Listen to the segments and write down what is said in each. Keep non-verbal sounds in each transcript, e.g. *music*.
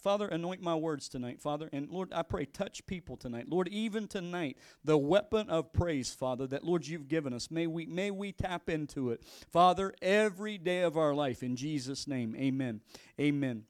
Father, anoint my words tonight, Father. And Lord, I pray, touch people tonight. Lord, even tonight, the weapon of praise, Father, that Lord you've given us, may we may we tap into it, Father, every day of our life. In Jesus' name, Amen. Amen.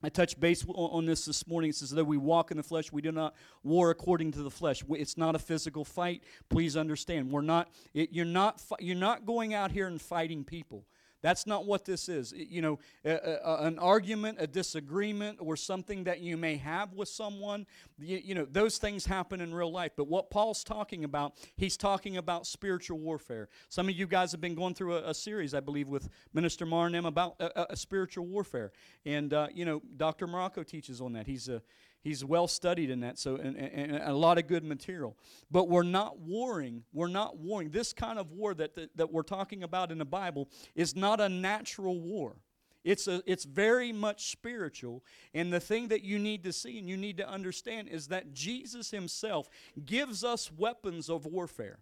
I touched base on this this morning. It says that we walk in the flesh, we do not war according to the flesh. It's not a physical fight. Please understand, we're not. It, you're not. You're not going out here and fighting people. That's not what this is. You know, a, a, an argument, a disagreement, or something that you may have with someone, you, you, know, those things happen in real life. But what Paul's talking about, he's talking about spiritual warfare. Some of you guys have been going through a, a series, I believe, with Minister Marnem about a, spiritual warfare. And, uh, you know, Dr. Morocco teaches on that. He's a He's well studied in that, so and, and, and, a lot of good material. But we're not warring. We're not warring. This kind of war that, that, that we're talking about in the Bible is not a natural war. It's, a, it's very much spiritual. And the thing that you need to see and you need to understand is that Jesus himself gives us weapons of warfare.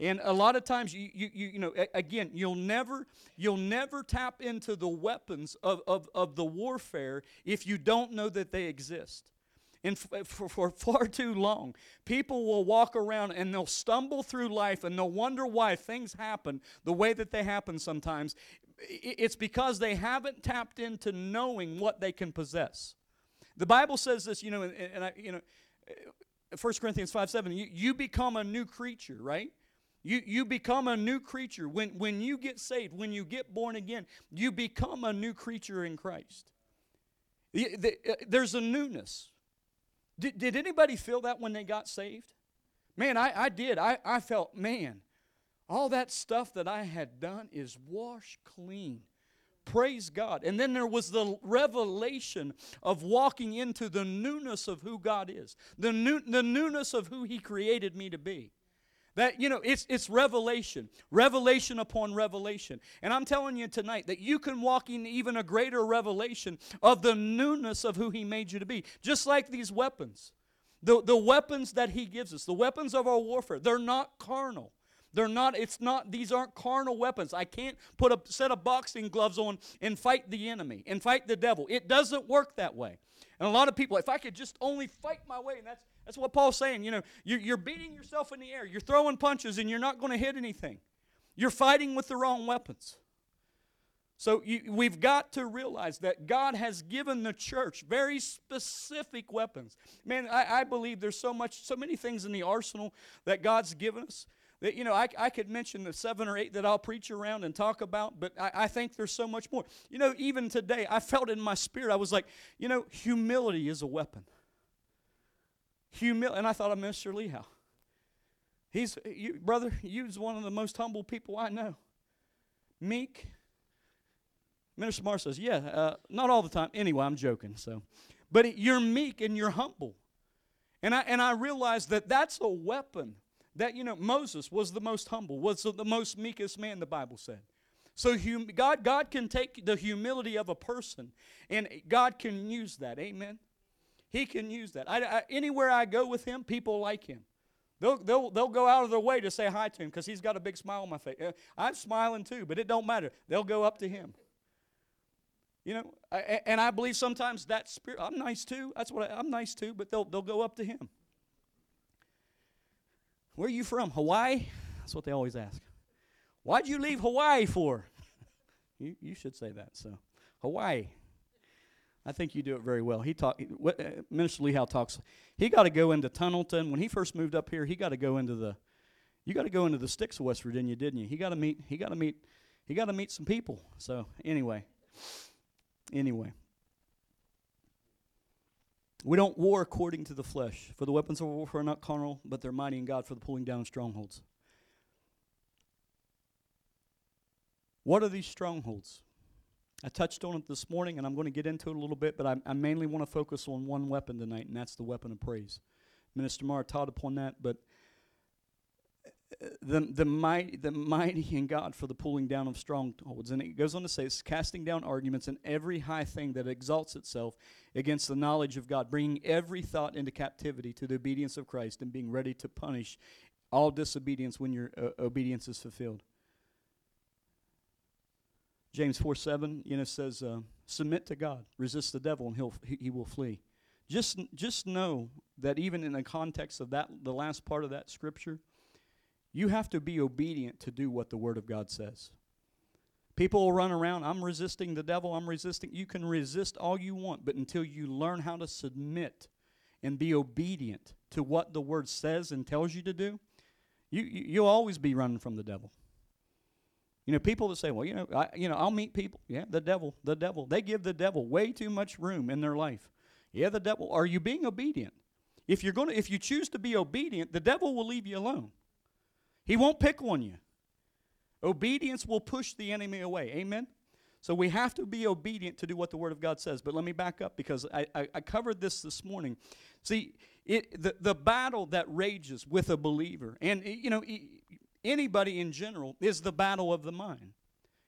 And a lot of times, you, you, you, you know, again, you'll never, you'll never tap into the weapons of, of, of the warfare if you don't know that they exist. And for, for far too long, people will walk around and they'll stumble through life and they'll wonder why things happen the way that they happen sometimes. It's because they haven't tapped into knowing what they can possess. The Bible says this, you know, and, and I, you know, 1 Corinthians 5 7, you, you become a new creature, right? You, you become a new creature. When, when you get saved, when you get born again, you become a new creature in Christ. The, the, uh, there's a newness. Did, did anybody feel that when they got saved? Man, I, I did. I, I felt, man, all that stuff that I had done is washed clean. Praise God. And then there was the revelation of walking into the newness of who God is, the, new, the newness of who He created me to be. That, you know, it's, it's revelation, revelation upon revelation. And I'm telling you tonight that you can walk in even a greater revelation of the newness of who He made you to be. Just like these weapons. The, the weapons that He gives us, the weapons of our warfare, they're not carnal. They're not, it's not, these aren't carnal weapons. I can't put a set of boxing gloves on and fight the enemy and fight the devil. It doesn't work that way. And a lot of people, if I could just only fight my way, and that's that's what Paul's saying. You know, you're, beating yourself in the air, you're throwing punches, and you're not going to hit anything. You're fighting with the wrong weapons. So you, we've got to realize that God has given the church very specific weapons. Man, I, I, believe there's so much, so many things in the arsenal that God's given us. That, you know, I, I could mention the seven or eight that I'll preach around and talk about, but I, I think there's so much more. You know, even today, I felt in my spirit, I was like, you know, humility is a weapon. Humility. And I thought of Mr. Lehow. He's, you, brother, you's one of the most humble people I know. Meek. Minister Mar says, yeah, uh, not all the time. Anyway, I'm joking. So, But you're meek and you're humble. And I, and I realized that that's a weapon. That, you know, Moses was the most humble, was the most meekest man, the Bible said. So hum, God, God can take the humility of a person and God can use that. Amen. He can use that. I, I, anywhere I go with him, people like him. They'll, they'll, they'll go out of their way to say hi to him because he's got a big smile on my face. Uh, I'm smiling too, but it don't matter. They'll go up to him. You know, I, and I believe sometimes that spirit, I'm nice too. That's what I, I'm nice too, but they'll, they'll go up to him. Where are you from? Hawaii? That's what they always ask. Why'd you leave Hawaii for? *laughs* you, you should say that. So, Hawaii. I think you do it very well. He talk, uh, Minister Lehow talks. He got to go into Tunnelton when he first moved up here. He got to go into the, you got to go into the sticks of West Virginia, didn't you? He got to meet. He got to meet. He got to meet some people. So anyway, anyway, we don't war according to the flesh. For the weapons of warfare are not carnal, but they're mighty in God for the pulling down of strongholds. What are these strongholds? I touched on it this morning, and I'm going to get into it a little bit, but I, I mainly want to focus on one weapon tonight, and that's the weapon of praise. Minister Mara taught upon that, but uh, the, the, mighty, the mighty in God for the pulling down of strongholds. And it goes on to say, it's casting down arguments and every high thing that exalts itself against the knowledge of God, bringing every thought into captivity to the obedience of Christ, and being ready to punish all disobedience when your uh, obedience is fulfilled. James 4 7, you know, says, uh, submit to God, resist the devil, and he'll, he, he will flee. Just, just know that even in the context of that, the last part of that scripture, you have to be obedient to do what the Word of God says. People will run around, I'm resisting the devil, I'm resisting. You can resist all you want, but until you learn how to submit and be obedient to what the Word says and tells you to do, you, you, you'll always be running from the devil. You know, people that say, "Well, you know, I, you know, I'll meet people." Yeah, the devil, the devil. They give the devil way too much room in their life. Yeah, the devil. Are you being obedient? If you're going to, if you choose to be obedient, the devil will leave you alone. He won't pick on you. Obedience will push the enemy away. Amen. So we have to be obedient to do what the Word of God says. But let me back up because I, I, I covered this this morning. See, it, the, the battle that rages with a believer, and you know, anybody in general, is the battle of the mind.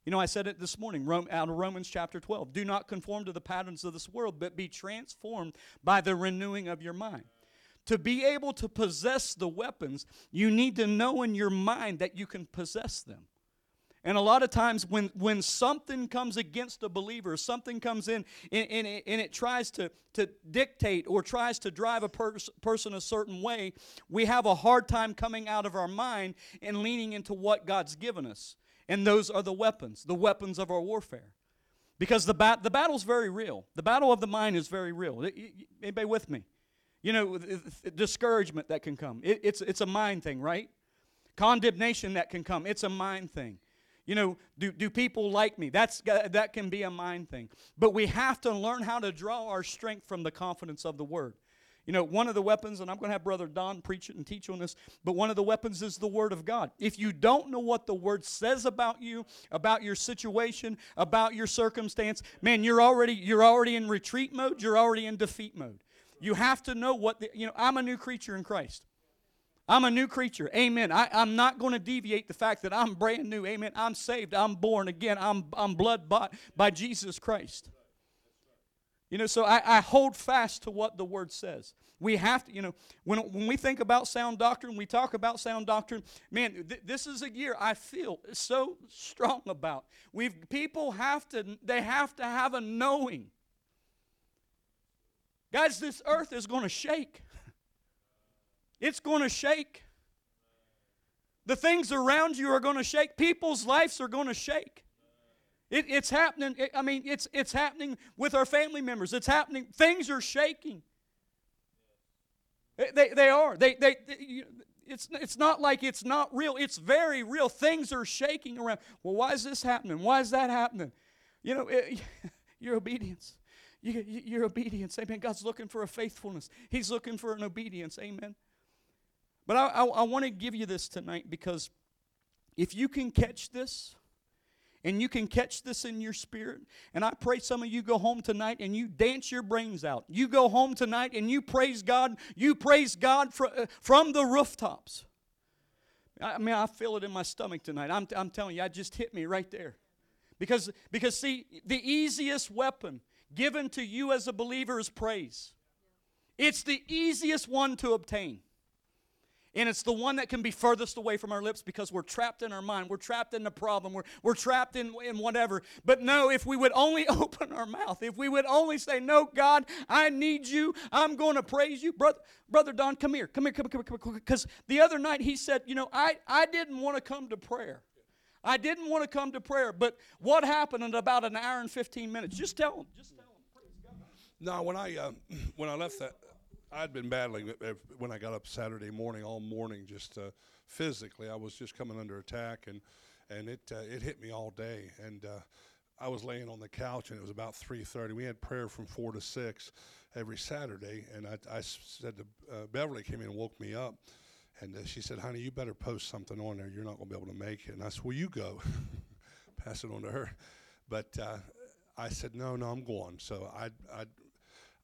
You know, I said it this morning out of Romans chapter 12. Do not conform to the patterns of this world, but be transformed by the renewing of your mind. To be able to possess the weapons, you need to know in your mind that you can possess them. And a lot of times, when, when something comes against a believer, something comes in and, and, it, and it tries to, to dictate or tries to drive a pers- person a certain way, we have a hard time coming out of our mind and leaning into what God's given us. And those are the weapons, the weapons of our warfare. Because the, bat- the battle's very real. The battle of the mind is very real. Anybody with me? You know, discouragement that can come. It, it's, it's a mind thing, right? Condemnation that can come. It's a mind thing. You know, do, do people like me? That's, uh, that can be a mind thing. But we have to learn how to draw our strength from the confidence of the Word. You know, one of the weapons, and I'm going to have Brother Don preach it and teach on this, but one of the weapons is the Word of God. If you don't know what the Word says about you, about your situation, about your circumstance, man, you're already you're already in retreat mode. You're already in defeat mode. You have to know what the, you know. I'm a new creature in Christ. I'm a new creature. Amen. I, am not going to deviate the fact that I'm brand new. Amen. I'm saved. I'm born again. I'm, I'm blood bought by Jesus Christ. You know, so I, I hold fast to what the word says. We have to, you know, when, when we think about sound doctrine, we talk about sound doctrine. Man, th- this is a year I feel so strong about. We've people have to, they have to have a knowing. Guys, this earth is going to shake. It's going to shake. The things around you are going to shake. People's lives are going to shake. It, it's happening. It, I mean, it's, it's happening with our family members. It's happening. Things are shaking. They, they are. They, they, it's, it's not like it's not real. It's very real. Things are shaking around. Well, why is this happening? Why is that happening? You know, it, *laughs* your obedience. You, your obedience. Amen. God's looking for a faithfulness. He's looking for an obedience. Amen. But I, I, I want to give you this tonight because if you can catch this, and you can catch this in your spirit. And I pray some of you go home tonight and you dance your brains out. You go home tonight and you praise God. You praise God fr- uh, from the rooftops. I mean, I feel it in my stomach tonight. I'm, I'm telling you, I just hit me right there. Because, because, see, the easiest weapon given to you as a believer is praise. It's the easiest one to obtain. And it's the one that can be furthest away from our lips because we're trapped in our mind. We're trapped in the problem. We're, we're trapped in, in whatever. But no, if we would only *laughs* open our mouth, if we would only say, No, God, I need you. I'm going to praise you. Brother, Brother Don, come here. Come here, come here, come here. Because the other night he said, You know, I, I didn't want to come to prayer. I didn't want to come to prayer. But what happened in about an hour and 15 minutes? Just tell him. Just tell him. No, when I uh, *clears throat* when I left that I'd been battling when I got up Saturday morning, all morning, just uh, physically. I was just coming under attack, and and it uh, it hit me all day. And uh, I was laying on the couch, and it was about 3:30. We had prayer from four to six every Saturday, and I, I said to uh, Beverly came in and woke me up, and uh, she said, "Honey, you better post something on there. You're not going to be able to make it." And I said, "Well, you go." *laughs* Pass it on to her, but. Uh, I said, no, no, I'm going. So I, I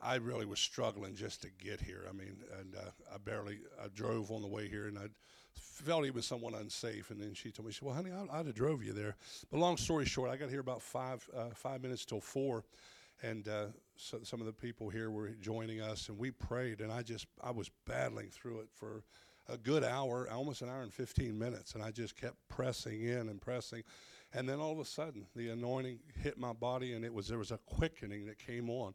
I really was struggling just to get here. I mean, and uh, I barely I drove on the way here, and I felt was someone unsafe. And then she told me, she said, "Well, honey, I, would have drove you there." But long story short, I got here about five uh, five minutes till four, and uh, so some of the people here were joining us, and we prayed. And I just I was battling through it for a good hour, almost an hour and 15 minutes, and I just kept pressing in and pressing. And then all of a sudden, the anointing hit my body, and it was there was a quickening that came on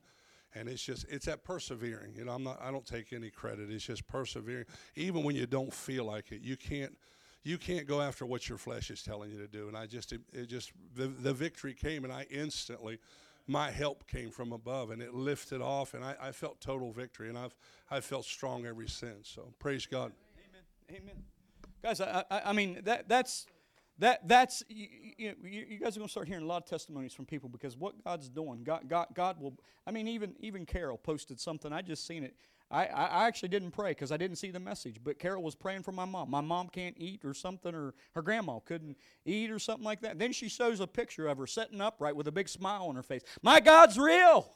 and it's just it's that persevering. You know i'm not i don't take any credit. It's just persevering. Even when you don't feel like it you can't you can't go after what your flesh is telling you to do. And i just it, it just the, the victory came and i instantly my help came from above and it lifted off and I, I felt total victory and i've i've felt strong ever since. So praise god. Amen. Amen. Guys i i, I mean that that's that that's you, you, you guys are going to start hearing a lot of testimonies from people because what God's doing, God, God, God will. I mean, even even Carol posted something. I just seen it. I, I actually didn't pray because I didn't see the message, but Carol was praying for my mom. My mom can't eat or something, or her grandma couldn't eat or something like that. Then she shows a picture of her sitting upright with a big smile on her face. My God's real.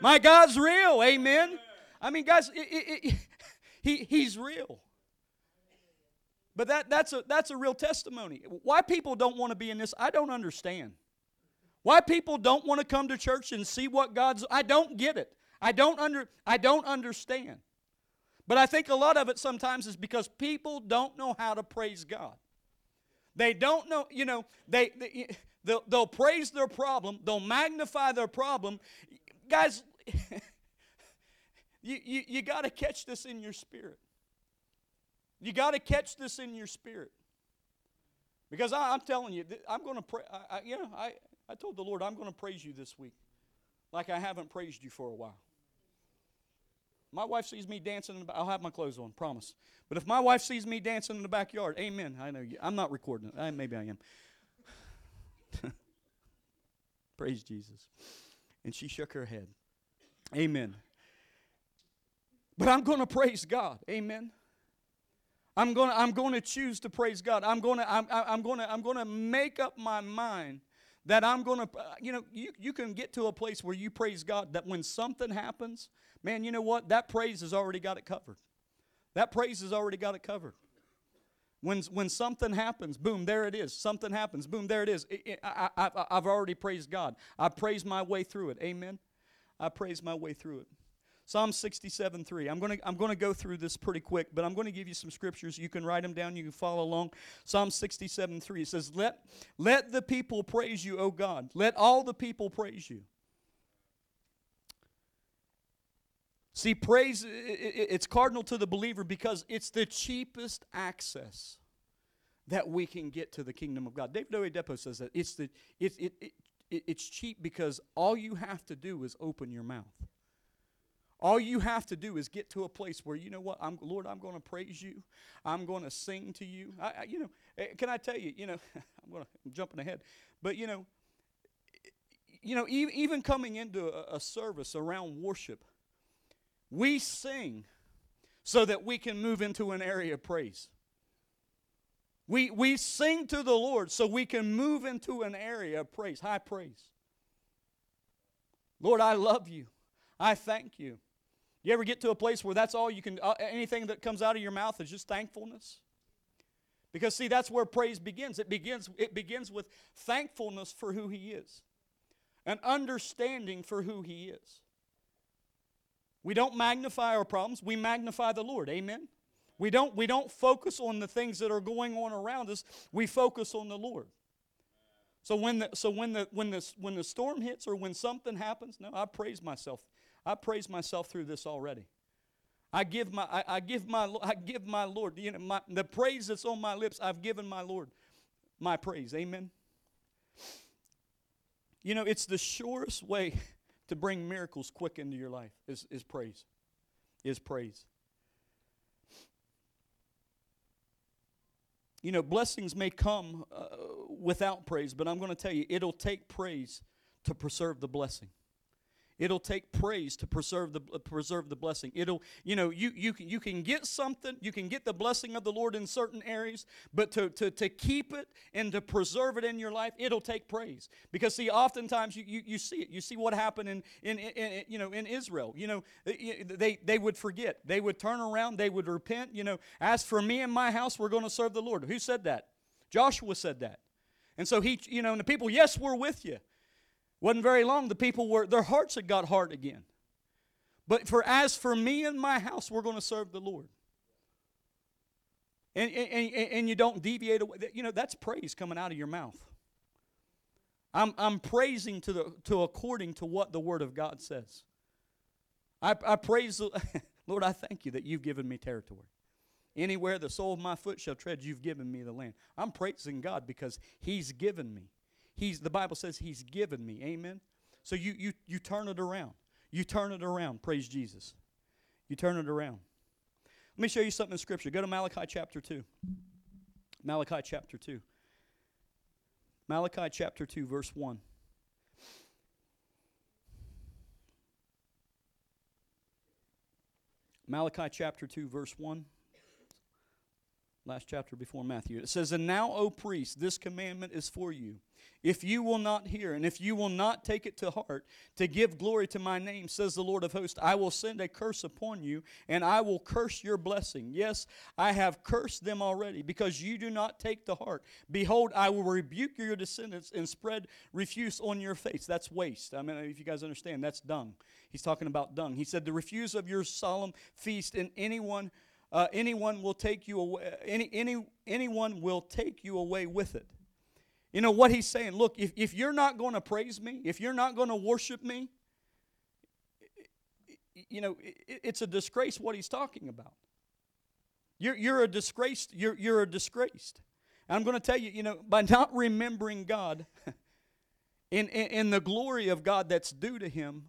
My God's real. Amen. I mean, guys, it, it, it, *laughs* he, he's real. But that, that's, a, that's a real testimony. Why people don't want to be in this, I don't understand. Why people don't want to come to church and see what God's I don't get it. I don't under I don't understand. But I think a lot of it sometimes is because people don't know how to praise God. They don't know, you know, they, they they'll, they'll praise their problem, they'll magnify their problem. Guys, *laughs* you, you, you got to catch this in your spirit. You got to catch this in your spirit. Because I, am telling you, I'm going to pray. I, I, you know, I, I told the Lord, I'm going to praise you this week like I haven't praised you for a while. My wife sees me dancing in the I'll have my clothes on, promise. But if my wife sees me dancing in the backyard, amen. I know you. I'm not recording it. Maybe I am. *laughs* Praise Jesus. And she shook her head. Amen. But I'm going to praise God. Amen. I'm going to I'm going to choose to praise God. I'm going to I'm, I'm going to I'm going to make up my mind that I'm going to uh, you know you, you can get to a place where you praise God that when something happens, man, you know what? That praise has already got it covered. That praise has already got it covered. When, when something happens, boom, there it is. Something happens, boom, there it is. I, I, I've already praised God. I praised my way through it. Amen. I praised my way through it. Psalm 67 3. I'm going to I'm going to go through this pretty quick, but I'm going to give you some scriptures. You can write them down, you can follow along. Psalm 67 3. It says, Let, let the people praise you, O God. Let all the people praise you. See, praise, it's cardinal to the believer because it's the cheapest access that we can get to the kingdom of God. David Oyedepo says that it's, the, it, it, it, it's cheap because all you have to do is open your mouth. All you have to do is get to a place where you know what, I'm Lord, I'm going to praise you. I'm going to sing to you. I, I, you know, eh, can I tell you? You know, *laughs* I'm going to I'm jumping ahead, but you know, you know, even, even coming into a, a service around worship, we sing so that we can move into an area of praise. We, we sing to the Lord so we can move into an area of praise, high praise. Lord, I love you. I thank you. You ever get to a place where that's all you can, uh, anything that comes out of your mouth is just thankfulness? Because see, that's where praise begins. It begins, it begins with thankfulness for who He is, an understanding for who He is. We don't magnify our problems, we magnify the Lord. Amen. We don't, we don't focus on the things that are going on around us, we focus on the Lord. So when the, so when the, when the, when the storm hits or when something happens, no, I praise myself. I praise myself through this already. I give my, I, I give my, I give my Lord, you know, my, the praise that's on my lips, I've given my Lord my praise. Amen. You know, it's the surest way to bring miracles quick into your life is, is praise. Is praise. You know, blessings may come uh, without praise, but I'm going to tell you, it'll take praise to preserve the blessing. It'll take praise to preserve the uh, preserve the blessing. It'll you know you you can, you can get something you can get the blessing of the Lord in certain areas, but to, to to keep it and to preserve it in your life, it'll take praise because see oftentimes you, you, you see it. You see what happened in, in, in, in you know in Israel. You know they they would forget. They would turn around. They would repent. You know as for me and my house, we're going to serve the Lord. Who said that? Joshua said that. And so he, you know, and the people, yes, we're with you. Wasn't very long, the people were, their hearts had got hard again. But for as for me and my house, we're going to serve the Lord. And, and, and you don't deviate away. You know, that's praise coming out of your mouth. I'm, I'm praising to, the, to according to what the Word of God says. I, I praise, the, *laughs* Lord, I thank you that you've given me territory. Anywhere the sole of my foot shall tread, you've given me the land. I'm praising God because He's given me. He's the Bible says He's given me. Amen. So you you you turn it around. You turn it around. Praise Jesus. You turn it around. Let me show you something in Scripture. Go to Malachi chapter two. Malachi chapter two. Malachi chapter two, verse one. Malachi chapter 2, verse 1 last chapter before Matthew. It says, And now, O priest, this commandment is for you. If you will not hear, and if you will not take it to heart, to give glory to my name, says the Lord of hosts, I will send a curse upon you, and I will curse your blessing. Yes, I have cursed them already, because you do not take to heart. Behold, I will rebuke your descendants and spread refuse on your face. That's waste. I mean, if you guys understand, that's dung. He's talking about dung. He said, The refuse of your solemn feast, and anyone uh, anyone will take you away any, any, anyone will take you away with it. You know what he's saying look if, if you're not going to praise me if you're not going to worship me you know it, it's a disgrace what he's talking about. You're, you're a disgraced you're, you're a disgraced. And i'm going to tell you you know by not remembering god *laughs* in, in, in the glory of god that's due to him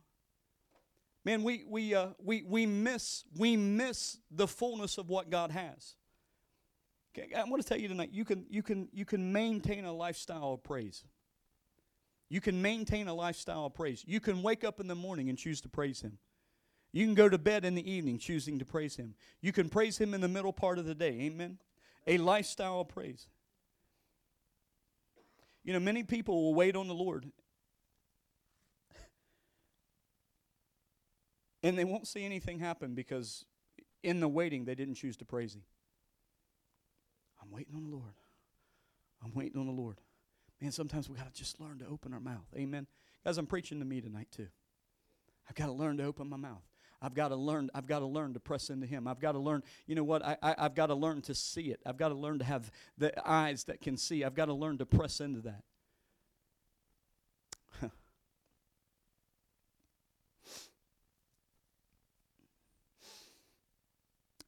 man, we, we, uh, we, we, miss, we miss the fullness of what God has. Okay, I want to tell you tonight, you can, you, can, you can maintain a lifestyle of praise. You can maintain a lifestyle of praise. You can wake up in the morning and choose to praise Him. You can go to bed in the evening choosing to praise Him. You can praise Him in the middle part of the day. Amen? A lifestyle of praise. You know, many people will wait on the Lord And they won't see anything happen because in the waiting, they didn't choose to praise Him. I'm waiting on the Lord. I'm waiting on the Lord. Man, sometimes we got to just learn to open our mouth. Amen. Guys, I'm preaching to me tonight too. I've got to learn to open my mouth. I've got to learn. I've got to learn to press into Him. I've got to learn. You know what? I, I, have got to learn to see it. I've got to learn to have the eyes that can see. I've got to learn to press into that.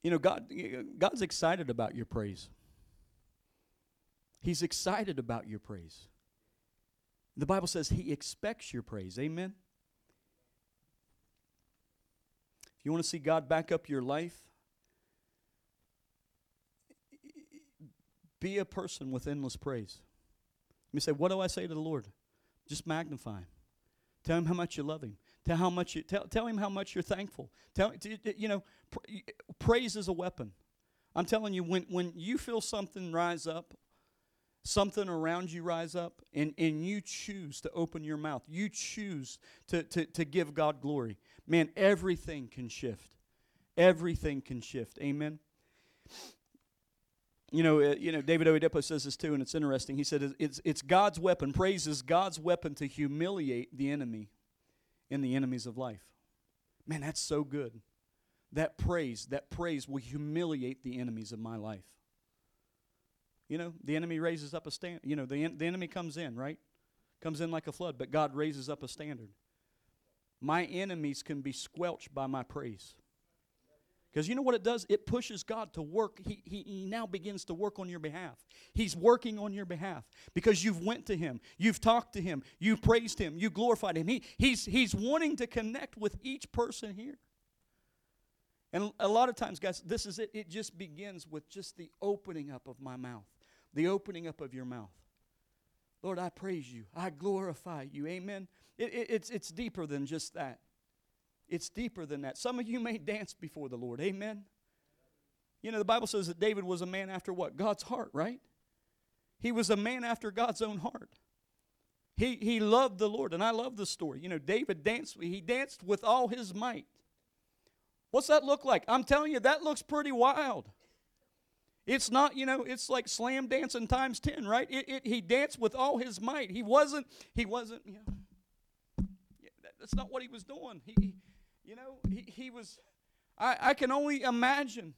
You know, God, God's excited about your praise. He's excited about your praise. The Bible says He expects your praise. Amen? If you want to see God back up your life, be a person with endless praise. Let me say, what do I say to the Lord? Just magnify Him. Tell Him how much you love Him. Tell how much you tell, tell him how much you're thankful. Tell you know, praise is a weapon. I'm telling you, when when you feel something rise up, something around you rise up, and, and you choose to open your mouth, you choose to, to, to give God glory, man, everything can shift. Everything can shift. Amen. You know, uh, you know, David Oyedepo says this too, and it's interesting. He said it's, it's God's weapon. Praise is God's weapon to humiliate the enemy in the enemies of life. Man, that's so good. That praise, that praise will humiliate the enemies of my life. You know, the enemy raises up a stand. You know, the, en- the enemy comes in, right? Comes in like a flood, but God raises up a standard. My enemies can be squelched by my praise. Because you know what it does? It pushes God to work. He, he, he, now begins to work on your behalf. He's working on your behalf because you've went to him. You've talked to him. You've praised him. You glorified him. He, he's, he's wanting to connect with each person here. And a lot of times, guys, this is it. It just begins with just the opening up of my mouth, the opening up of your mouth. Lord, I praise you. I glorify you. Amen. It, it, it's, it's deeper than just that. It's deeper than that. Some of you may dance before the Lord. Amen. You know, the Bible says that David was a man after what? God's heart, right? He was a man after God's own heart. He, he loved the Lord, and I love the story. You know, David danced, he danced with all his might. What's that look like? I'm telling you, that looks pretty wild. It's not, you know, it's like slam dancing times 10, right? It, it, he danced with all his might. He wasn't, he wasn't, you know, that's not what he was doing. He, you know, he, he was, I, I can only imagine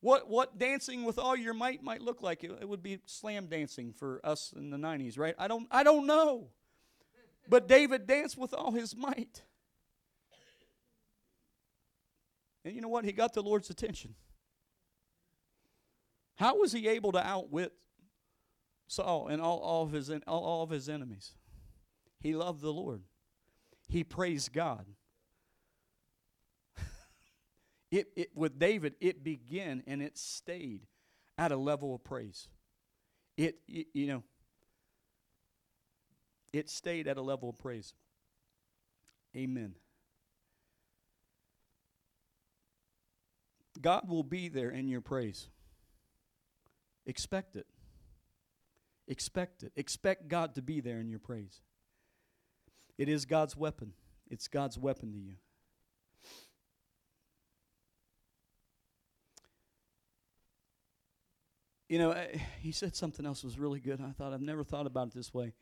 What what dancing with all your might might look like? It, it would be slam dancing for us in the 90s, right? I don't I don't know. But David danced with all his might. And you know what? He got the Lord's attention. How was he able to outwit Saul and all, all of his all, all of his enemies? He loved the Lord. He praised God. It, it with David, it began and it stayed at a level of praise. It, it you know, it stayed at a level of praise. Amen. God will be there in your praise. Expect it. Expect it. Expect God to be there in your praise. It is God's weapon. It's God's weapon to you. You know, eh, he said something else was really good. I thought I've never thought about it this way.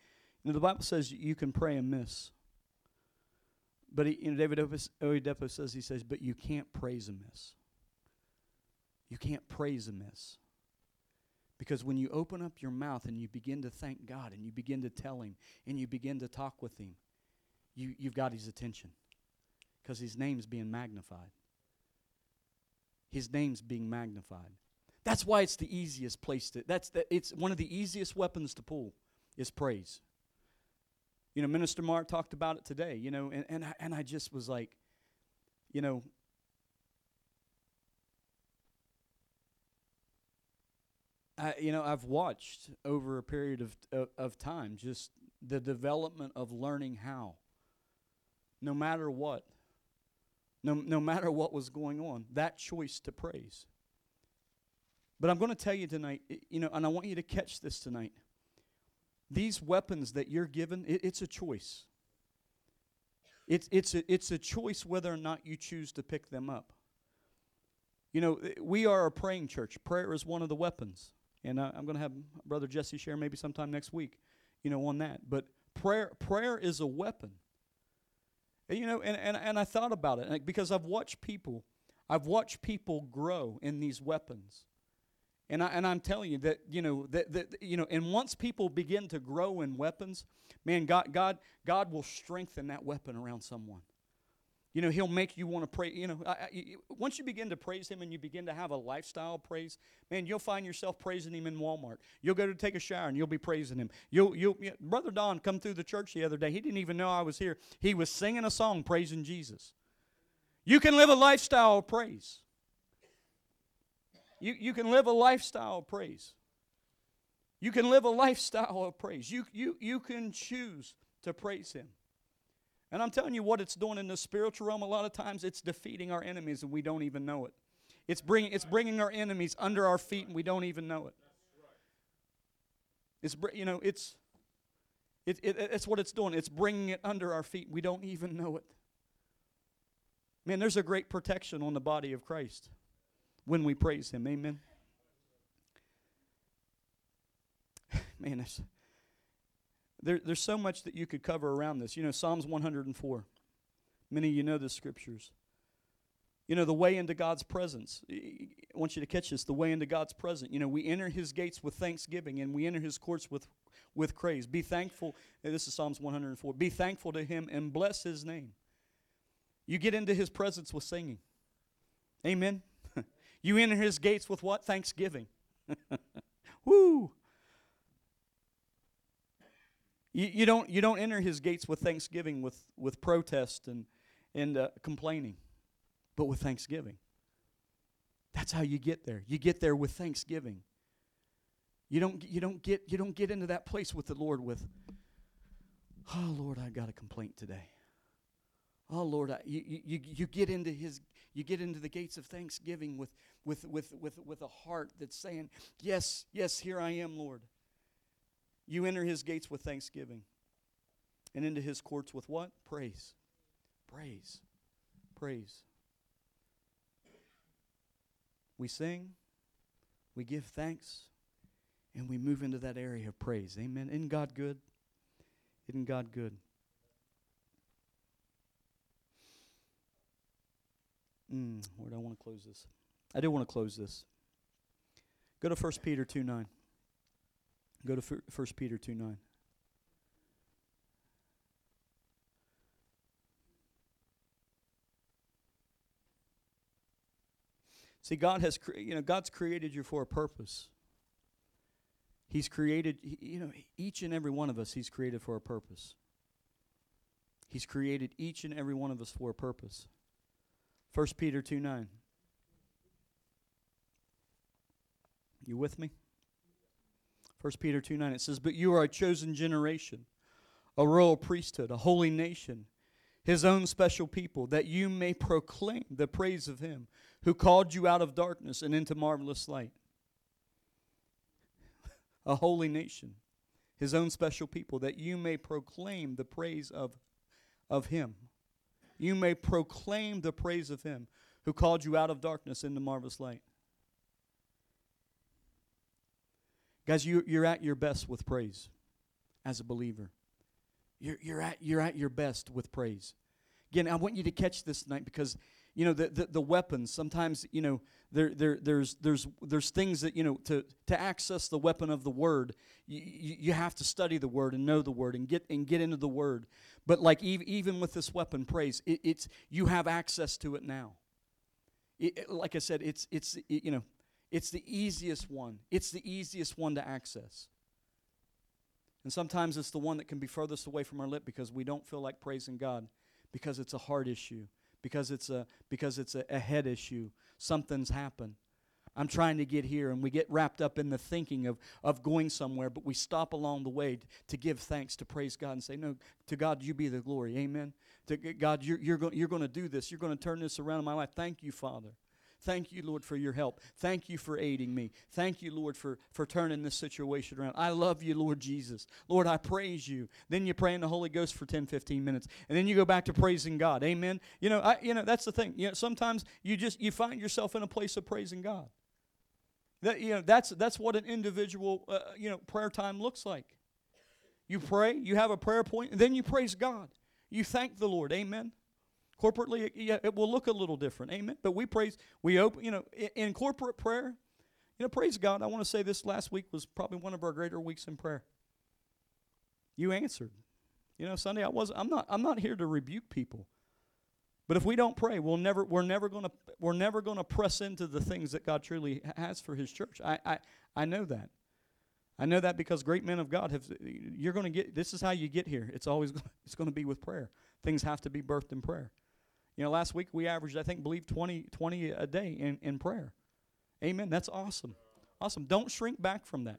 You know, the Bible says you can pray and miss. But he, you know, David Oyedepo says he says, but you can't praise amiss. You can't praise amiss. Because when you open up your mouth and you begin to thank God and you begin to tell Him and you begin to talk with Him, you, you've got His attention. Because His name's being magnified. His name's being magnified. That's why it's the easiest place to, that's the, it's one of the easiest weapons to pull is praise. You know, Minister Mark talked about it today, you know, and, and, I, and I just was like, you know, I, you know, I've watched over a period of, of, of time just the development of learning how. No matter what, no, no matter what was going on, that choice to praise. But I'm going to tell you tonight, you know, and I want you to catch this tonight. These weapons that you're given, it, it's a choice. It's, it's, a, it's a choice whether or not you choose to pick them up. You know, we are a praying church. Prayer is one of the weapons. And uh, I'm going to have Brother Jesse share maybe sometime next week, you know, on that. But prayer, prayer is a weapon. And, you know, and, and, and I thought about it because I've watched people, I've watched people grow in these weapons. And, I, and I'm telling you that, you know, that, that, you know, and once people begin to grow in weapons, man, God, God, God will strengthen that weapon around someone. You know, he'll make you want to pray. You know, once you begin to praise him and you begin to have a lifestyle praise, man, you'll find yourself praising him in Walmart. You'll go to take a shower and you'll be praising him. You'll, you'll, you Brother Don come through the church the other day. He didn't even know I was here. He was singing a song praising Jesus. You can live a lifestyle of praise. You, you can live a lifestyle of praise. You can live a lifestyle of praise. You, you, you can choose to praise him. And I'm telling you what it's doing in the spiritual realm a lot of times it's defeating our enemies and we don't even know it. It's bringing, it's bringing our enemies under our feet and we don't even know it. It's, you know, it's, it, it, it's what it's doing. It's bringing it under our feet. We don't even know it. Man, there's a great protection on the body of Christ when we praise Him. Amen. *sighs* Man, that's, there, there's so much that you could cover around this. You know, Psalms 104. Many of you know the scriptures. You know, the way into God's presence. I want you to catch this the way into God's presence. You know, we enter his gates with thanksgiving and we enter his courts with, with praise. Be thankful. This is Psalms 104. Be thankful to him and bless his name. You get into his presence with singing. Amen. You enter his gates with what? Thanksgiving. *laughs* Woo! You, you, don't, you don't enter his gates with thanksgiving, with, with protest and, and uh, complaining, but with thanksgiving. That's how you get there. You get there with thanksgiving. You don't, you don't, get, you don't get into that place with the Lord with, oh, Lord, I've got a complaint today. Oh Lord, I, you, you, you get into his you get into the gates of thanksgiving with, with, with, with, with a heart that's saying, Yes, yes, here I am, Lord. You enter his gates with thanksgiving and into his courts with what? Praise. Praise. Praise. We sing, we give thanks, and we move into that area of praise. Amen. Isn't God good? Isn't God good? Mm, where do I want to close this? I do want to close this. Go to 1 Peter 2 9. Go to 1 Peter 2 9. See, God has, cre- you know, God's created you for a purpose. He's created, you know, each and every one of us, He's created for a purpose. He's created each and every one of us for a purpose. 1 Peter 2 9. You with me? 1 Peter 2 9. It says, But you are a chosen generation, a royal priesthood, a holy nation, his own special people, that you may proclaim the praise of him who called you out of darkness and into marvelous light. *laughs* A holy nation, his own special people, that you may proclaim the praise of, of him. You may proclaim the praise of him who called you out of darkness into marvelous light. Guys, you, you're at your best with praise as a believer. You're, you're, at, you're at your best with praise. Again, I want you to catch this tonight because you know the, the, the, weapons sometimes you know there, there there's there's there's things that you know to to access the weapon of the word you, you have to study the word and know the word and get and get into the word but like even, with this weapon praise it, it's you have access to it now it, like i said it's it's you know it's the easiest one it's the easiest one to access and sometimes it's the one that can be furthest away from our lip because we don't feel like praising god because it's a heart issue because it's a because it's a, a head issue. Something's happened. I'm trying to get here, and we get wrapped up in the thinking of, of going somewhere, but we stop along the way to, give thanks, to praise God, and say, No, to God, you be the glory. Amen. To God, you're, you're, you're going to do this. You're going to turn this around in my life. Thank you, Father. Thank you, Lord, for your help. Thank you for aiding me. Thank you, Lord, for, for turning this situation around. I love you, Lord Jesus. Lord, I praise you. Then you pray in the Holy Ghost for 10, 15 minutes. And then you go back to praising God. Amen. You know, I, you know, that's the thing. You know, sometimes you just you find yourself in a place of praising God. That, you know, that's that's what an individual uh, you know prayer time looks like. You pray, you have a prayer point, and then you praise God. You thank the Lord. Amen. Corporately, yeah, it will look a little different. Amen. But we praise, we open, you know, in corporate prayer, you know, praise God. I want to say this last week was probably one of our greater weeks in prayer. You answered. You know, Sunday I was I'm not I'm not here to rebuke people. But if we don't pray, we'll never we're never going to we're never going to press into the things that God truly has for his church. I I I know that. I know that because great men of God have you're going to get this is how you get here. It's always *laughs* it's going to be with prayer. Things have to be birthed in prayer. You know, last week we averaged, I think, believe 20, 20 a day in, in prayer. Amen. That's awesome. Awesome. Don't shrink back from that.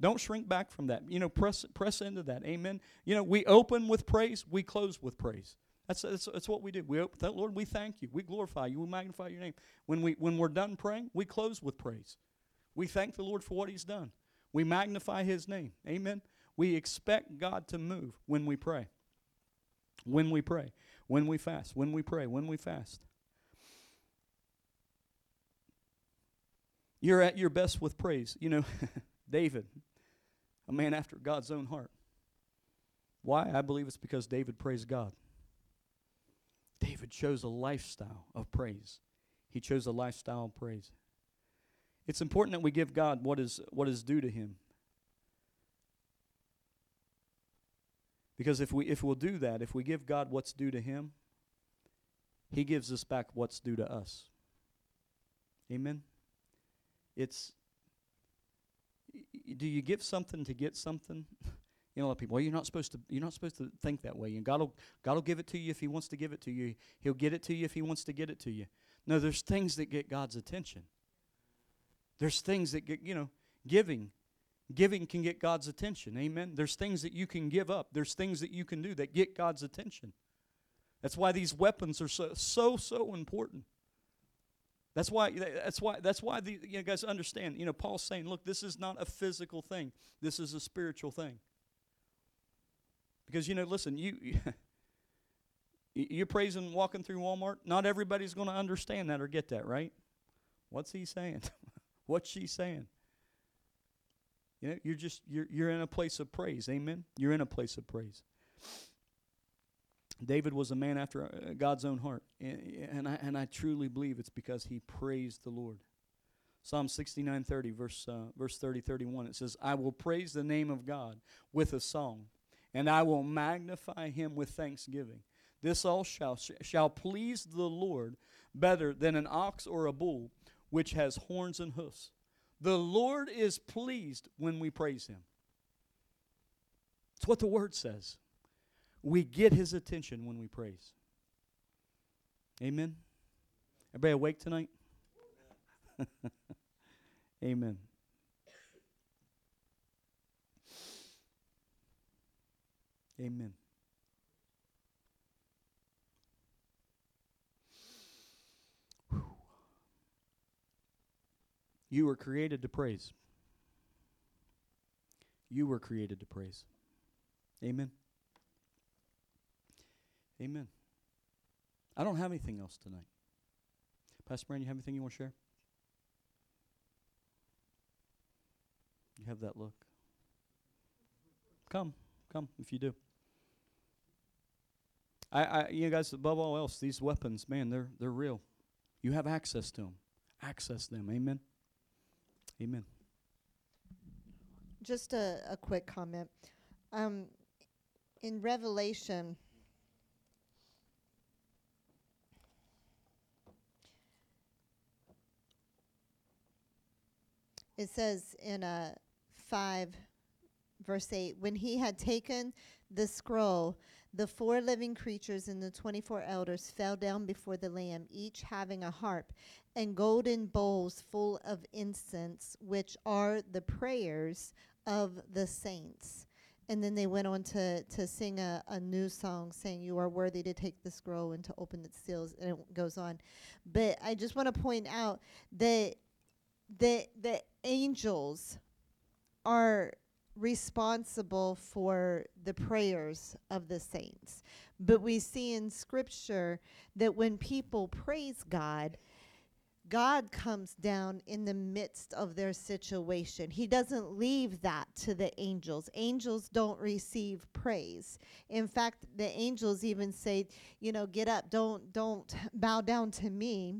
Don't shrink back from that. You know, press press into that. Amen. You know, we open with praise, we close with praise. That's, that's, that's what we do. We Lord, we thank you. We glorify you. We magnify your name. When, we, when we're done praying, we close with praise. We thank the Lord for what he's done. We magnify his name. Amen. We expect God to move when we pray. When we pray when we fast, when we pray, when we fast. You're at your best with praise. You know, *laughs* David, a man after God's own heart. Why? I believe it's because David praised God. David chose a lifestyle of praise. He chose a lifestyle of praise. It's important that we give God what is what is due to him. Because if we if we'll do that, if we give God what's due to him, he gives us back what's due to us. Amen. It's do you give something to get something? *laughs* You know, a lot of people, well, you're not supposed to you're not supposed to think that way. And God will God will give it to you if he wants to give it to you. He'll get it to you if he wants to get it to you. No, there's things that get God's attention. There's things that get, you know, giving Giving can get God's attention. Amen. There's things that you can give up. There's things that you can do that get God's attention. That's why these weapons are so so so important. That's why that's why that's why the you guys understand. You know, Paul's saying, look, this is not a physical thing. This is a spiritual thing. Because you know, listen, *laughs* you you're praising walking through Walmart. Not everybody's going to understand that or get that, right? What's he saying? *laughs* What's she saying? You know, you're just you're you're in a place of praise. Amen. You're in a place of praise. David was a man after uh, God's own heart, and, I and I truly believe it's because he praised the Lord. Psalm 69 30, verse, uh, verse 30, 31. It says, I will praise the name of God with a song, and I will magnify him with thanksgiving. This all shall, shall please the Lord better than an ox or a bull, which has horns and hoofs. The Lord is pleased when we praise him. It's what the word says. We get his attention when we praise. Amen. Everybody awake tonight? *laughs* Amen. Amen. You were created to praise. You were created to praise. Amen. Amen. I don't have anything else tonight. Pastor Brad, you have anything you want to share? You have that look. Come, come if you do. I, I, you guys, above all else, these weapons, man, they're they're real. You have access to them. Access them. Amen. Amen. Just a, a quick comment. Um, in Revelation, it says in uh, 5, verse 8, when he had taken the scroll, the four living creatures and the 24 elders fell down before the Lamb, each having a harp and golden bowls full of incense, which are the prayers of the saints. And then they went on to, to sing a, a new song saying, You are worthy to take the scroll and to open its seals. And it goes on. But I just want to point out that the, the angels are responsible for the prayers of the saints. But we see in Scripture that when people praise God, God comes down in the midst of their situation. He doesn't leave that to the angels. Angels don't receive praise. In fact, the angels even say, you know, get up, don't don't bow down to me.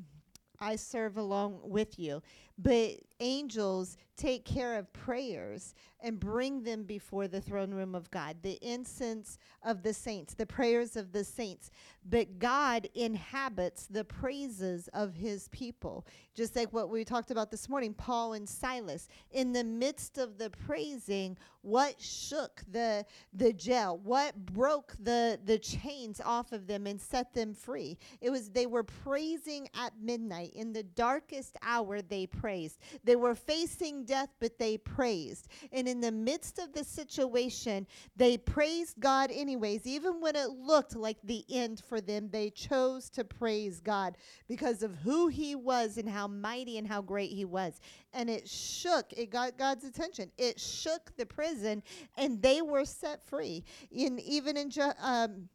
I serve along with you. But angels take care of prayers and bring them before the throne room of God, the incense of the saints, the prayers of the saints. But God inhabits the praises of his people. Just like what we talked about this morning, Paul and Silas. In the midst of the praising, what shook the the jail? What broke the the chains off of them and set them free? It was they were praising at midnight. In the darkest hour they praised. They were facing death, but they praised. And in the midst of the situation, they praised God anyways. Even when it looked like the end for them, they chose to praise God because of who He was and how mighty and how great He was. And it shook, it got God's attention. It shook the prison, and they were set free. In even in um,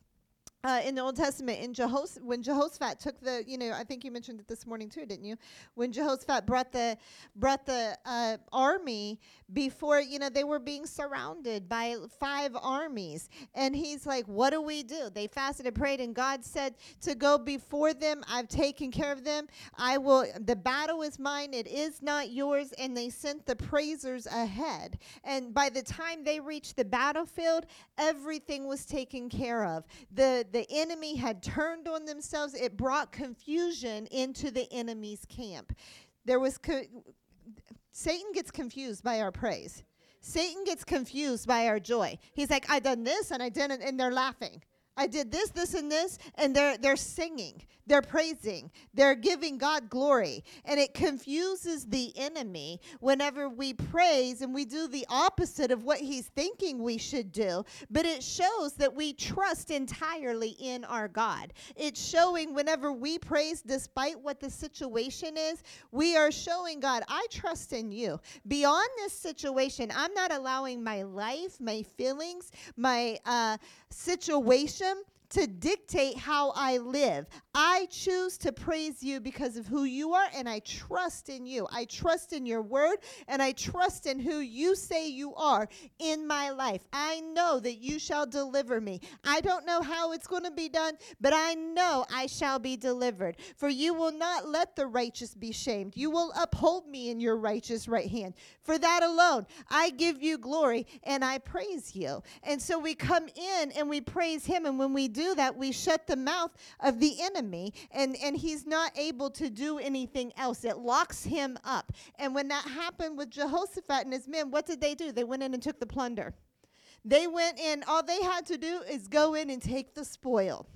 uh, in the Old Testament, in Jehos- when Jehoshaphat took the, you know, I think you mentioned it this morning too, didn't you? When Jehoshaphat brought the brought the uh, army before, you know, they were being surrounded by five armies, and he's like, "What do we do?" They fasted and prayed, and God said to go before them. I've taken care of them. I will. The battle is mine; it is not yours. And they sent the praisers ahead, and by the time they reached the battlefield, everything was taken care of. the The enemy had turned on themselves. It brought confusion into the enemy's camp. There was co- Satan gets confused by our praise. Satan gets confused by our joy. He's like, I done this and I didn't, and they're laughing. I did this, this, and this, and they're they're singing, they're praising, they're giving God glory, and it confuses the enemy whenever we praise and we do the opposite of what he's thinking we should do. But it shows that we trust entirely in our God. It's showing whenever we praise, despite what the situation is, we are showing God, I trust in you. Beyond this situation, I'm not allowing my life, my feelings, my uh, situation to dictate how I live. I choose to praise you because of who you are, and I trust in you. I trust in your word, and I trust in who you say you are in my life. I know that you shall deliver me. I don't know how it's going to be done, but I know I shall be delivered. For you will not let the righteous be shamed. You will uphold me in your righteous right hand. For that alone, I give you glory and I praise you. And so we come in and we praise him. And when we do that, we shut the mouth of the enemy and, and he's not able to do anything else. It locks him up. And when that happened with Jehoshaphat and his men, what did they do? They went in and took the plunder. They went in, all they had to do is go in and take the spoil.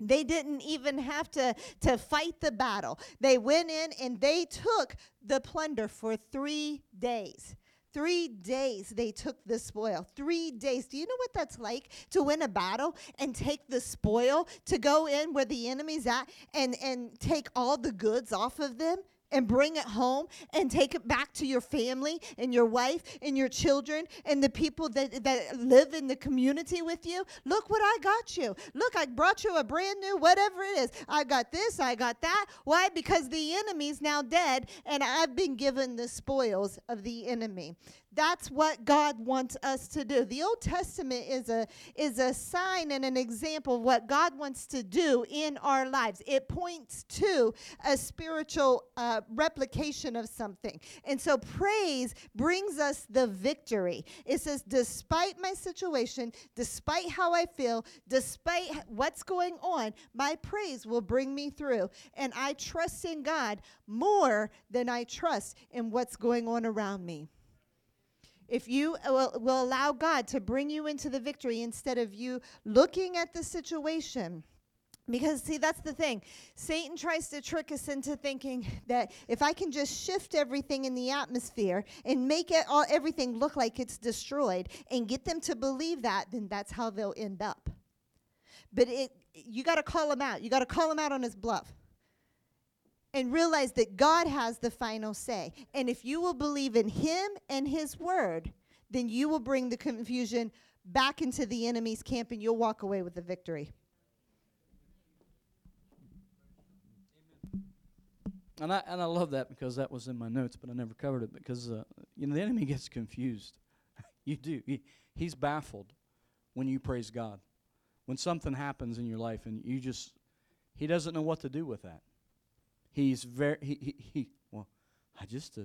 They didn't even have to, to fight the battle. They went in and they took the plunder for three days. Three days they took the spoil. Three days. Do you know what that's like to win a battle and take the spoil, to go in where the enemy's at and, and take all the goods off of them? And bring it home and take it back to your family and your wife and your children and the people that, that live in the community with you. Look what I got you. Look, I brought you a brand new whatever it is. I got this, I got that. Why? Because the enemy's now dead and I've been given the spoils of the enemy. That's what God wants us to do. The Old Testament is a is a sign and an example of what God wants to do in our lives. It points to a spiritual uh, replication of something, and so praise brings us the victory. It says, despite my situation, despite how I feel, despite what's going on, my praise will bring me through, and I trust in God more than I trust in what's going on around me if you uh, will, will allow God to bring you into the victory instead of you looking at the situation. Because, see, that's the thing. Satan tries to trick us into thinking that if I can just shift everything in the atmosphere and make it all, everything look like it's destroyed and get them to believe that, then that's how they'll end up. But it, you got to call him out. You got to call him out on his bluff and realize that God has the final say. And if you will believe in Him and His word, then you will bring the confusion back into the enemy's camp and you'll walk away with the victory. And I and I love that because that was in my notes, but I never covered it because uh, you know the enemy gets confused. *laughs* you do. He, he's baffled when you praise God. When something happens in your life and you just he doesn't know what to do with that he's very he, he, he well i just uh,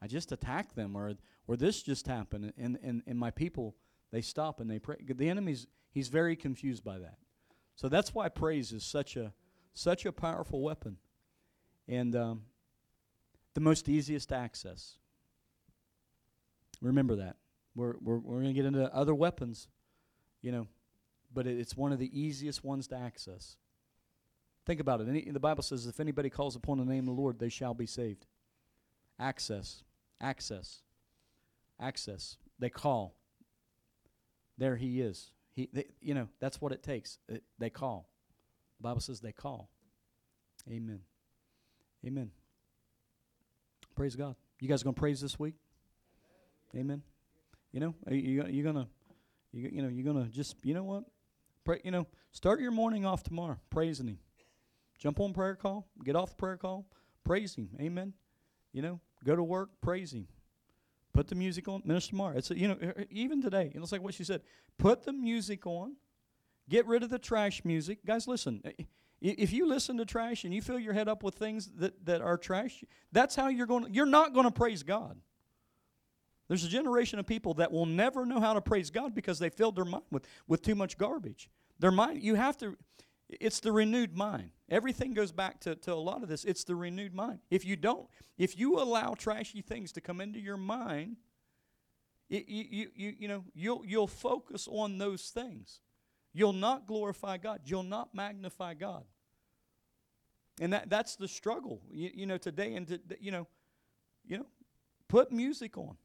i just attack them or or this just happened and, and and my people they stop and they pray. The enemy's he's very confused by that. So that's why praise is such a such a powerful weapon. And um, the most easiest access. Remember that. We're we're, we're going to get into other weapons you know but it, it's one of the easiest ones to access Think about it. Any, the Bible says, if anybody calls upon the name of the Lord, they shall be saved. Access. Access. Access. They call. There he is. He, they, you know, that's what it takes. It, they call. The Bible says they call. Amen. Amen. Praise God. You guys going to praise this week? Amen. You know, you you gonna you you know you're gonna just you know what, pray. You know, start your morning off tomorrow praising Him. Jump on prayer call, get off the prayer call, praise Him. Amen. You know, go to work, praise Him. Put the music on, Minister Mar. It's you know, even today, it's like what she said. Put the music on. Get rid of the trash music, guys. Listen, if you listen to trash and you fill your head up with things that, that are trash, that's how you're going. You're not going to praise God. There's a generation of people that will never know how to praise God because they filled their mind with, with too much garbage. Their mind, you have to, it's the renewed mind. Everything goes back to, to a lot of this. It's the renewed mind. If you don't, if you allow trashy things to come into your mind, it, you, you, you, you know, you'll, you'll focus on those things. You'll not glorify God. You'll not magnify God. And that, that's the struggle, you, you know, today. And, to, you know, you know, put music on.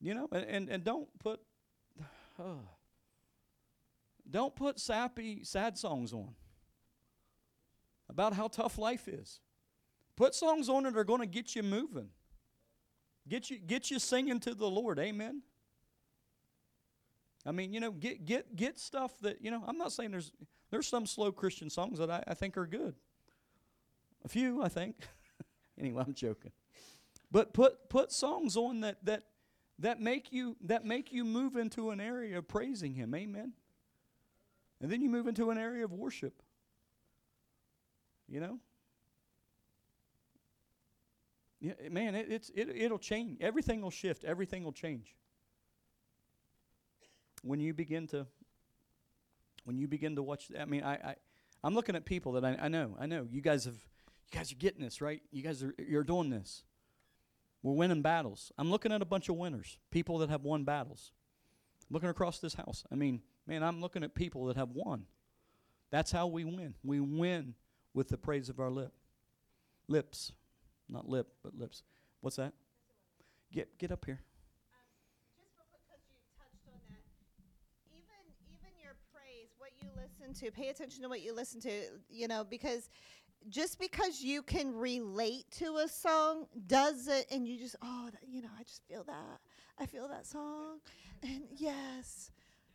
You know, and, and, and don't put, *sighs* uh, don't put sappy, sad songs on about how tough life is. Put songs on that are going to get you moving. Get you, get you singing to the Lord. Amen. I mean, you know, get get get stuff that, you know, I'm not saying there's There's some slow Christian songs that I, I think are good. A few, I think. *laughs* anyway, I'm joking. But put put songs on that that that make you that make you move into an area of praising him. Amen. And then you move into an area of worship. You know? Yeah, man, it, it's it it'll change. Everything will shift. Everything will change. When you begin to when you begin to watch I mean I, I I'm looking at people that I, I know, I know. You guys have you guys are getting this, right? You guys are you're doing this. We're winning battles. I'm looking at a bunch of winners, people that have won battles. Looking across this house. I mean, man, I'm looking at people that have won. That's how we win. We win with the praise of our lip. Lips. Not lip, but lips. What's that? Get get up here. Um, even even your praise, what you listen to, pay attention to what you listen to, you know, because just because you can relate to a song does it and you just oh that, you know i just feel that i feel that song and yes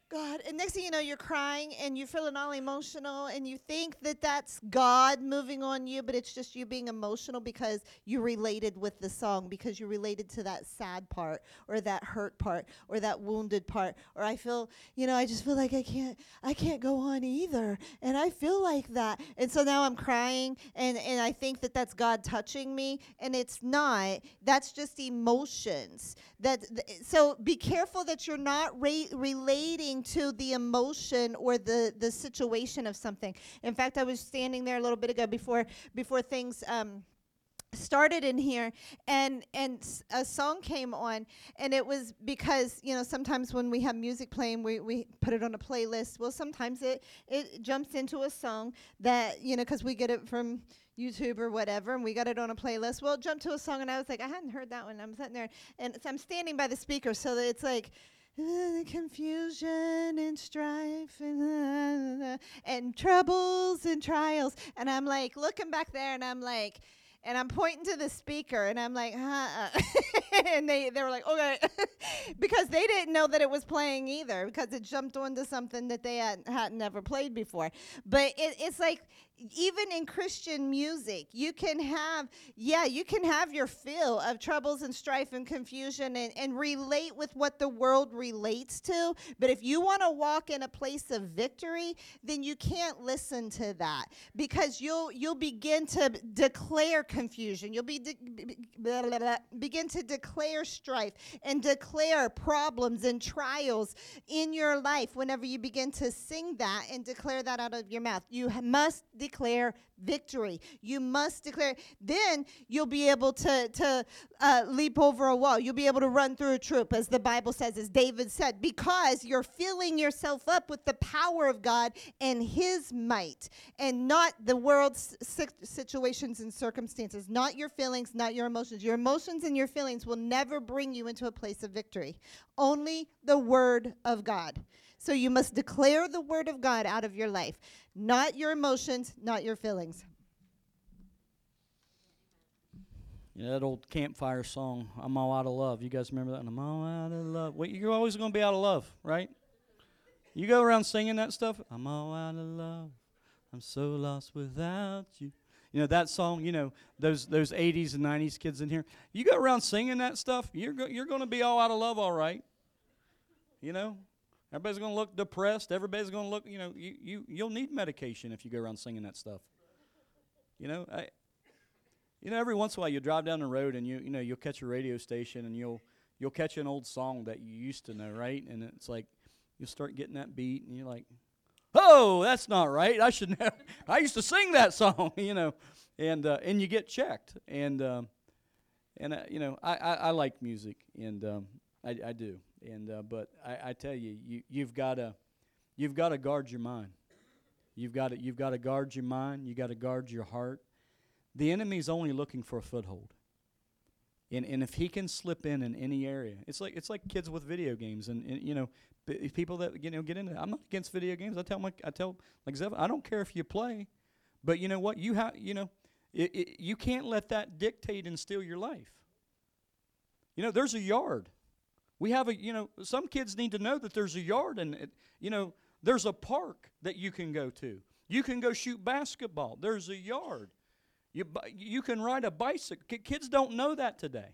God. And next thing you know, you're crying and you're feeling all emotional and you think that that's God moving on you, but it's just you being emotional because you related with the song, because you related to that sad part or that hurt part or that wounded part. Or I feel, you know, I just feel like I can't, I can't go on either. And I feel like that. And so now I'm crying and, and I think that that's God touching me. And it's not. That's just emotions. That, th- so be careful that you're not relating to the emotion or the the situation of something. In fact, I was standing there a little bit ago before before things. Um, started in here and and a song came on and it was because you know sometimes when we have music playing we, we put it on a playlist well sometimes it it jumps into a song that you know because we get it from youtube or whatever and we got it on a playlist well it jumped to a song and i was like i hadn't heard that one i'm sitting there and so i'm standing by the speaker so that it's like *laughs* confusion and strife and, uh, *laughs* and troubles and trials. And I'm like looking back there and I'm like, and I'm pointing to the speaker and I'm like, huh. *laughs* and they, they were like, okay. because they didn't know that it was playing either because it jumped onto something that they had, had never played before. But it, it's like, even in Christian music, you can have, yeah, you can have your fill of troubles and strife and confusion and, and relate with what the world relates to. But if you want to walk in a place of victory, then you can't listen to that because you'll you'll begin to declare confusion. You'll be de- blah, blah, blah, begin to declare strife and declare problems and trials in your life whenever you begin to sing that and declare that out of your mouth. You must declare victory. You must declare. Then you'll be able to, to uh, leap over a wall. You'll be able to run through a troop, as the Bible says, as David said, because you're filling yourself up with the power of God and His might, and not the world's situations and circumstances, not your feelings, not your emotions. Your emotions and your feelings will never bring you into a place of victory. Only the Word of God. So you must declare the word of God out of your life, not your emotions, not your feelings. Yeah, that old campfire song, I'm all out of love. You guys remember that? I'm all out of love. You're always going to be out of love, right? You go around singing that stuff. I'm all out of love. I'm so lost without you. You know that song. You know those those 80s and 90s kids in here. You go around singing that stuff. You're go, you're going to be all out of love, all right. You know, Everybody's going to look depressed. Everybody's going to look, you know, you, you, you'll need medication if you go around singing that stuff. You know, I, you know, every once in a while you drive down the road and you, you know, you'll catch a radio station and you'll, you'll catch an old song that you used to know, right? And it's like, you'll start getting that beat and you're like, oh, that's not right. I should *laughs* know. I used to sing that song, *laughs* you know, and, uh, and you get checked. And, um, and, uh, you know, I, I, I like music and, um, I, I do. And uh, but I, I tell you, you you've got to you've got to guard your mind. You've got to you've got to guard your mind. You got to guard your heart. The enemy's only looking for a foothold. And and if he can slip in in any area, it's like it's like kids with video games and, and you know people that you know get into. I'm not against video games. I tell my I tell like Zev, I don't care if you play, but you know what you have you know it, it, you can't let that dictate and steal your life. You know, there's a yard. We have a, you know, some kids need to know that there's a yard and, you know, There's a park that you can go to. You can go shoot basketball. There's a yard. You, you can ride a bicycle. Kids don't know that today.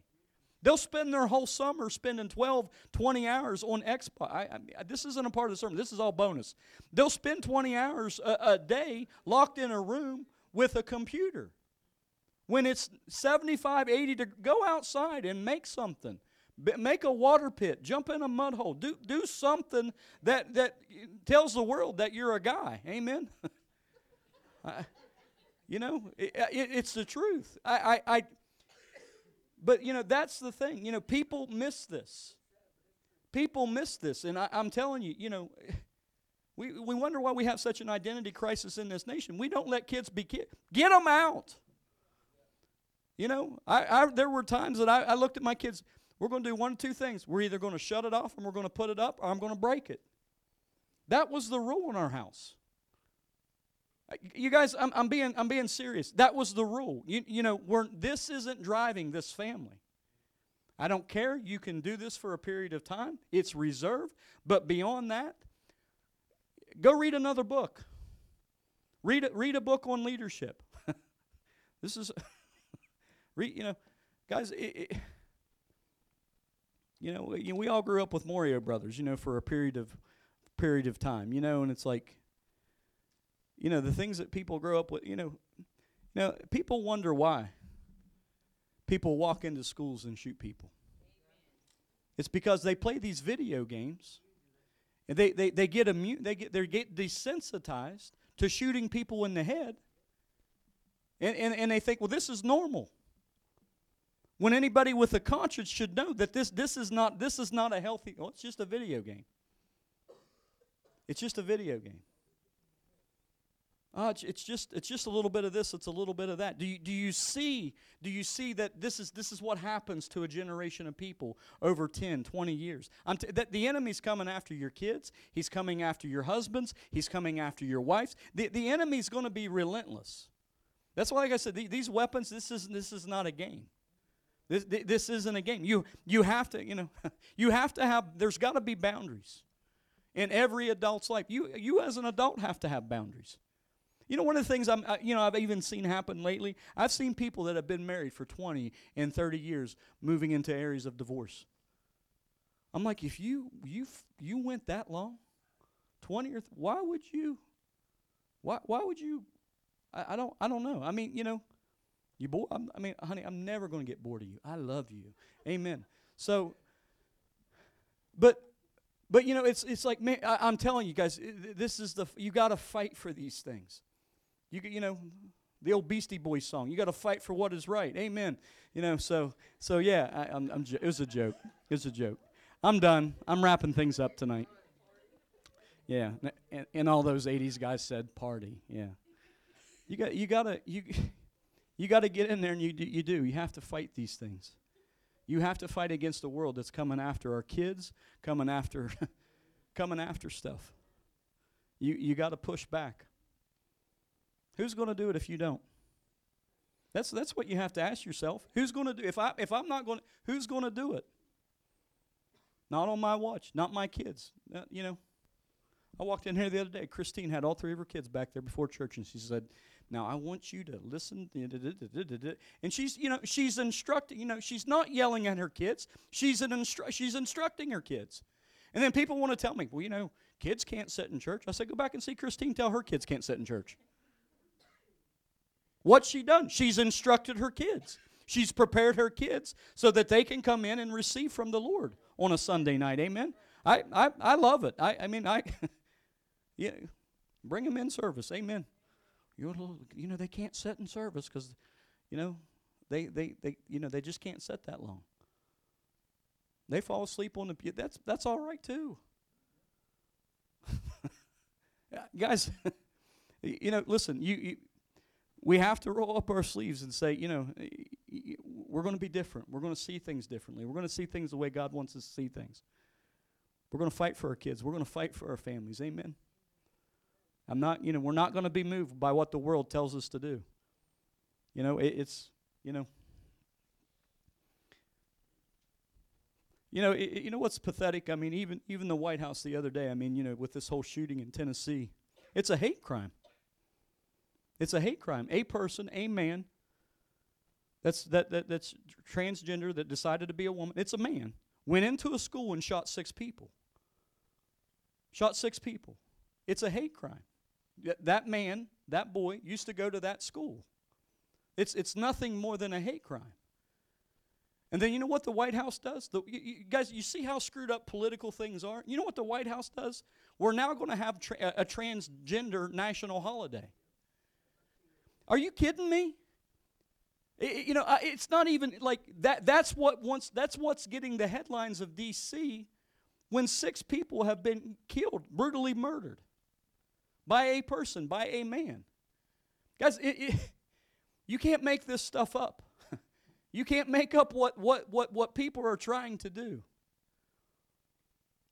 They'll spend their whole summer spending 12, 20 hours on Xbox. I, I, this isn't a part of the sermon. This is all bonus. They'll spend 20 hours a, a day locked in a room with a computer. When it's 75, 80 to go outside and make something. Make a water pit, jump in a mud hole, do, do something that, that tells the world that you're a guy. Amen? *laughs* I, you know, it, it, it's the truth. I, I, I, but, you know, that's the thing. You know, people miss this. People miss this. And I, I'm telling you, you know, *laughs* we, we wonder why we have such an identity crisis in this nation. We don't let kids be kids. Get them out. You know, I, I, there were times that I, I looked at my kids. We're going to do one of two things. We're either going to shut it off and we're going to put it up, or I'm going to break it. That was the rule in our house. Uh, you guys, I'm, I'm, being, I'm being serious. That was the rule. You, you know, we're, this isn't driving this family. I don't care. You can do this for a period of time, it's reserved. But beyond that, go read another book. Read a, read a book on leadership. *laughs* this is, *laughs* read, you know, guys, it, it, you know, we, you know, we all grew up with Mario Brothers, you know, for a period of period of time, you know, and it's like, you know, the things that people grow up with, you know, you know, people wonder why people walk into schools and shoot people. It's because they play these video games, and they they, they get immune, they get they get desensitized to shooting people in the head, and, and and they think, well, this is normal when anybody with a conscience should know that this, this, is, not, this is not a healthy, well, it's just a video game. It's just a video game. Uh, it's, it's, just it's just a little bit of this. It's a little bit of that. Do you, do you see do you see that this is this is what happens to a generation of people over 10, 20 years? T- that the enemy's coming after your kids. He's coming after your husbands. He's coming after your wives. The the enemy's going to be relentless. That's why, like I said, the, these weapons. This is this is not a game. This, this isn't a game. You, you have to, you know, *laughs* you have to have, there's got to be boundaries in every adult's life. You, you as an adult have to have boundaries. You know, one of the things I'm, you know, I've even seen happen lately, I've seen people that have been married for 20 and 30 years moving into areas of divorce. I'm like, if you, you, you went that long, 20 or, th- why would you, why, why would you, I, I don't, I don't know. I mean, you know, you bored? i mean, honey, I'm never going to get bored of you. I love you. Amen. So, but, but you know, it's it's like man, I, am telling you guys, this is the you got to fight for these things. You you know, the old Beastie Boys song. You got to fight for what is right. Amen. You know, so so yeah, I, I'm, I'm it was a joke. It was a joke. I'm done. I'm wrapping things up tonight. Yeah, and, and all those '80s guys said party. Yeah, you got you gotta you. *laughs* You got to get in there and you do, you do. You have to fight these things. You have to fight against the world that's coming after our kids, coming after *laughs* coming after stuff. You you got to push back. Who's going to do it if you don't? That's that's what you have to ask yourself. Who's going to do if I if I'm not going who's going to do it? Not on my watch, not my kids. Uh, you know. I walked in here the other day. Christine had all three of her kids back there before church and she said, now I want you to listen. And she's, you know, she's instructing, you know, she's not yelling at her kids. She's, an instru- she's instructing her kids. And then people want to tell me, well, you know, kids can't sit in church. I say, go back and see Christine tell her kids can't sit in church. What's she done? She's instructed her kids. She's prepared her kids so that they can come in and receive from the Lord on a Sunday night. Amen. I, I, I love it. I, I mean, I, *laughs* yeah, bring them in service. Amen you you know, they can't sit in service because, you know, they, they, they, you know, they just can't sit that long. They fall asleep on the pew. That's, that's all right too. *laughs* Guys, *laughs* you know, listen, you, you, we have to roll up our sleeves and say, you know, we're going to be different. We're going to see things differently. We're going to see things the way God wants us to see things. We're going to fight for our kids. We're going to fight for our families. Amen. I'm not, you know, we're not going to be moved by what the world tells us to do. You know, it, it's, you know, You know, i i- you know what's pathetic? I mean, even even the White House the other day. I mean, you know, with this whole shooting in Tennessee, it's a hate crime. It's a hate crime. A person, a man, that's that, that that's transgender that decided to be a woman. It's a man went into a school and shot six people. Shot six people. It's a hate crime. Th- That man, that boy, used to go to that school. It's it's nothing more than a hate crime. And then you know what the White House does? The, you, you guys, you see how screwed up political things are? You know what the White House does? We're now going to have tra- a, a transgender national holiday. Are you kidding me? I- I- you know, I- it's not even like that. That's what once. That's what's getting the headlines of D.C. when six people have been killed, brutally murdered by a person, by a man. Guys, it, it, *laughs* you can't make this stuff up. *laughs* You can't make up what, what, what, what people are trying to do.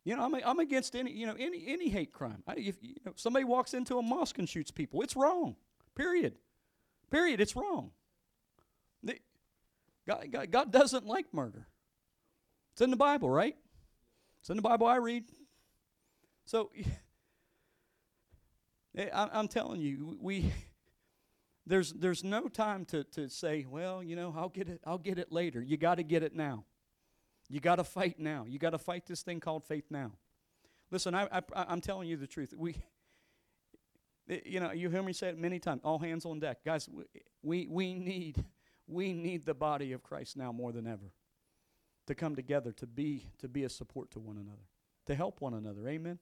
You know, I'm, I'm against any, you know, any, any hate crime. I, if you know, somebody walks into a mosque and shoots people, it's wrong. Period. Period. It's wrong. The, God, God, God doesn't like murder. It's in the Bible, right? It's in the Bible I read. So, *laughs* I'm telling you, we *laughs* there's there's no time to, to say, well, you know, I'll get it I'll get it later. You got to get it now. You got to fight now. You got to fight this thing called faith now. Listen, I, I I'm telling you the truth. We *laughs* eh, you know, you hear me say it many times. All hands on deck, guys. We we, we need *laughs* we need the body of Christ now more than ever to come together to be to be a support to one another, to help one another. Amen.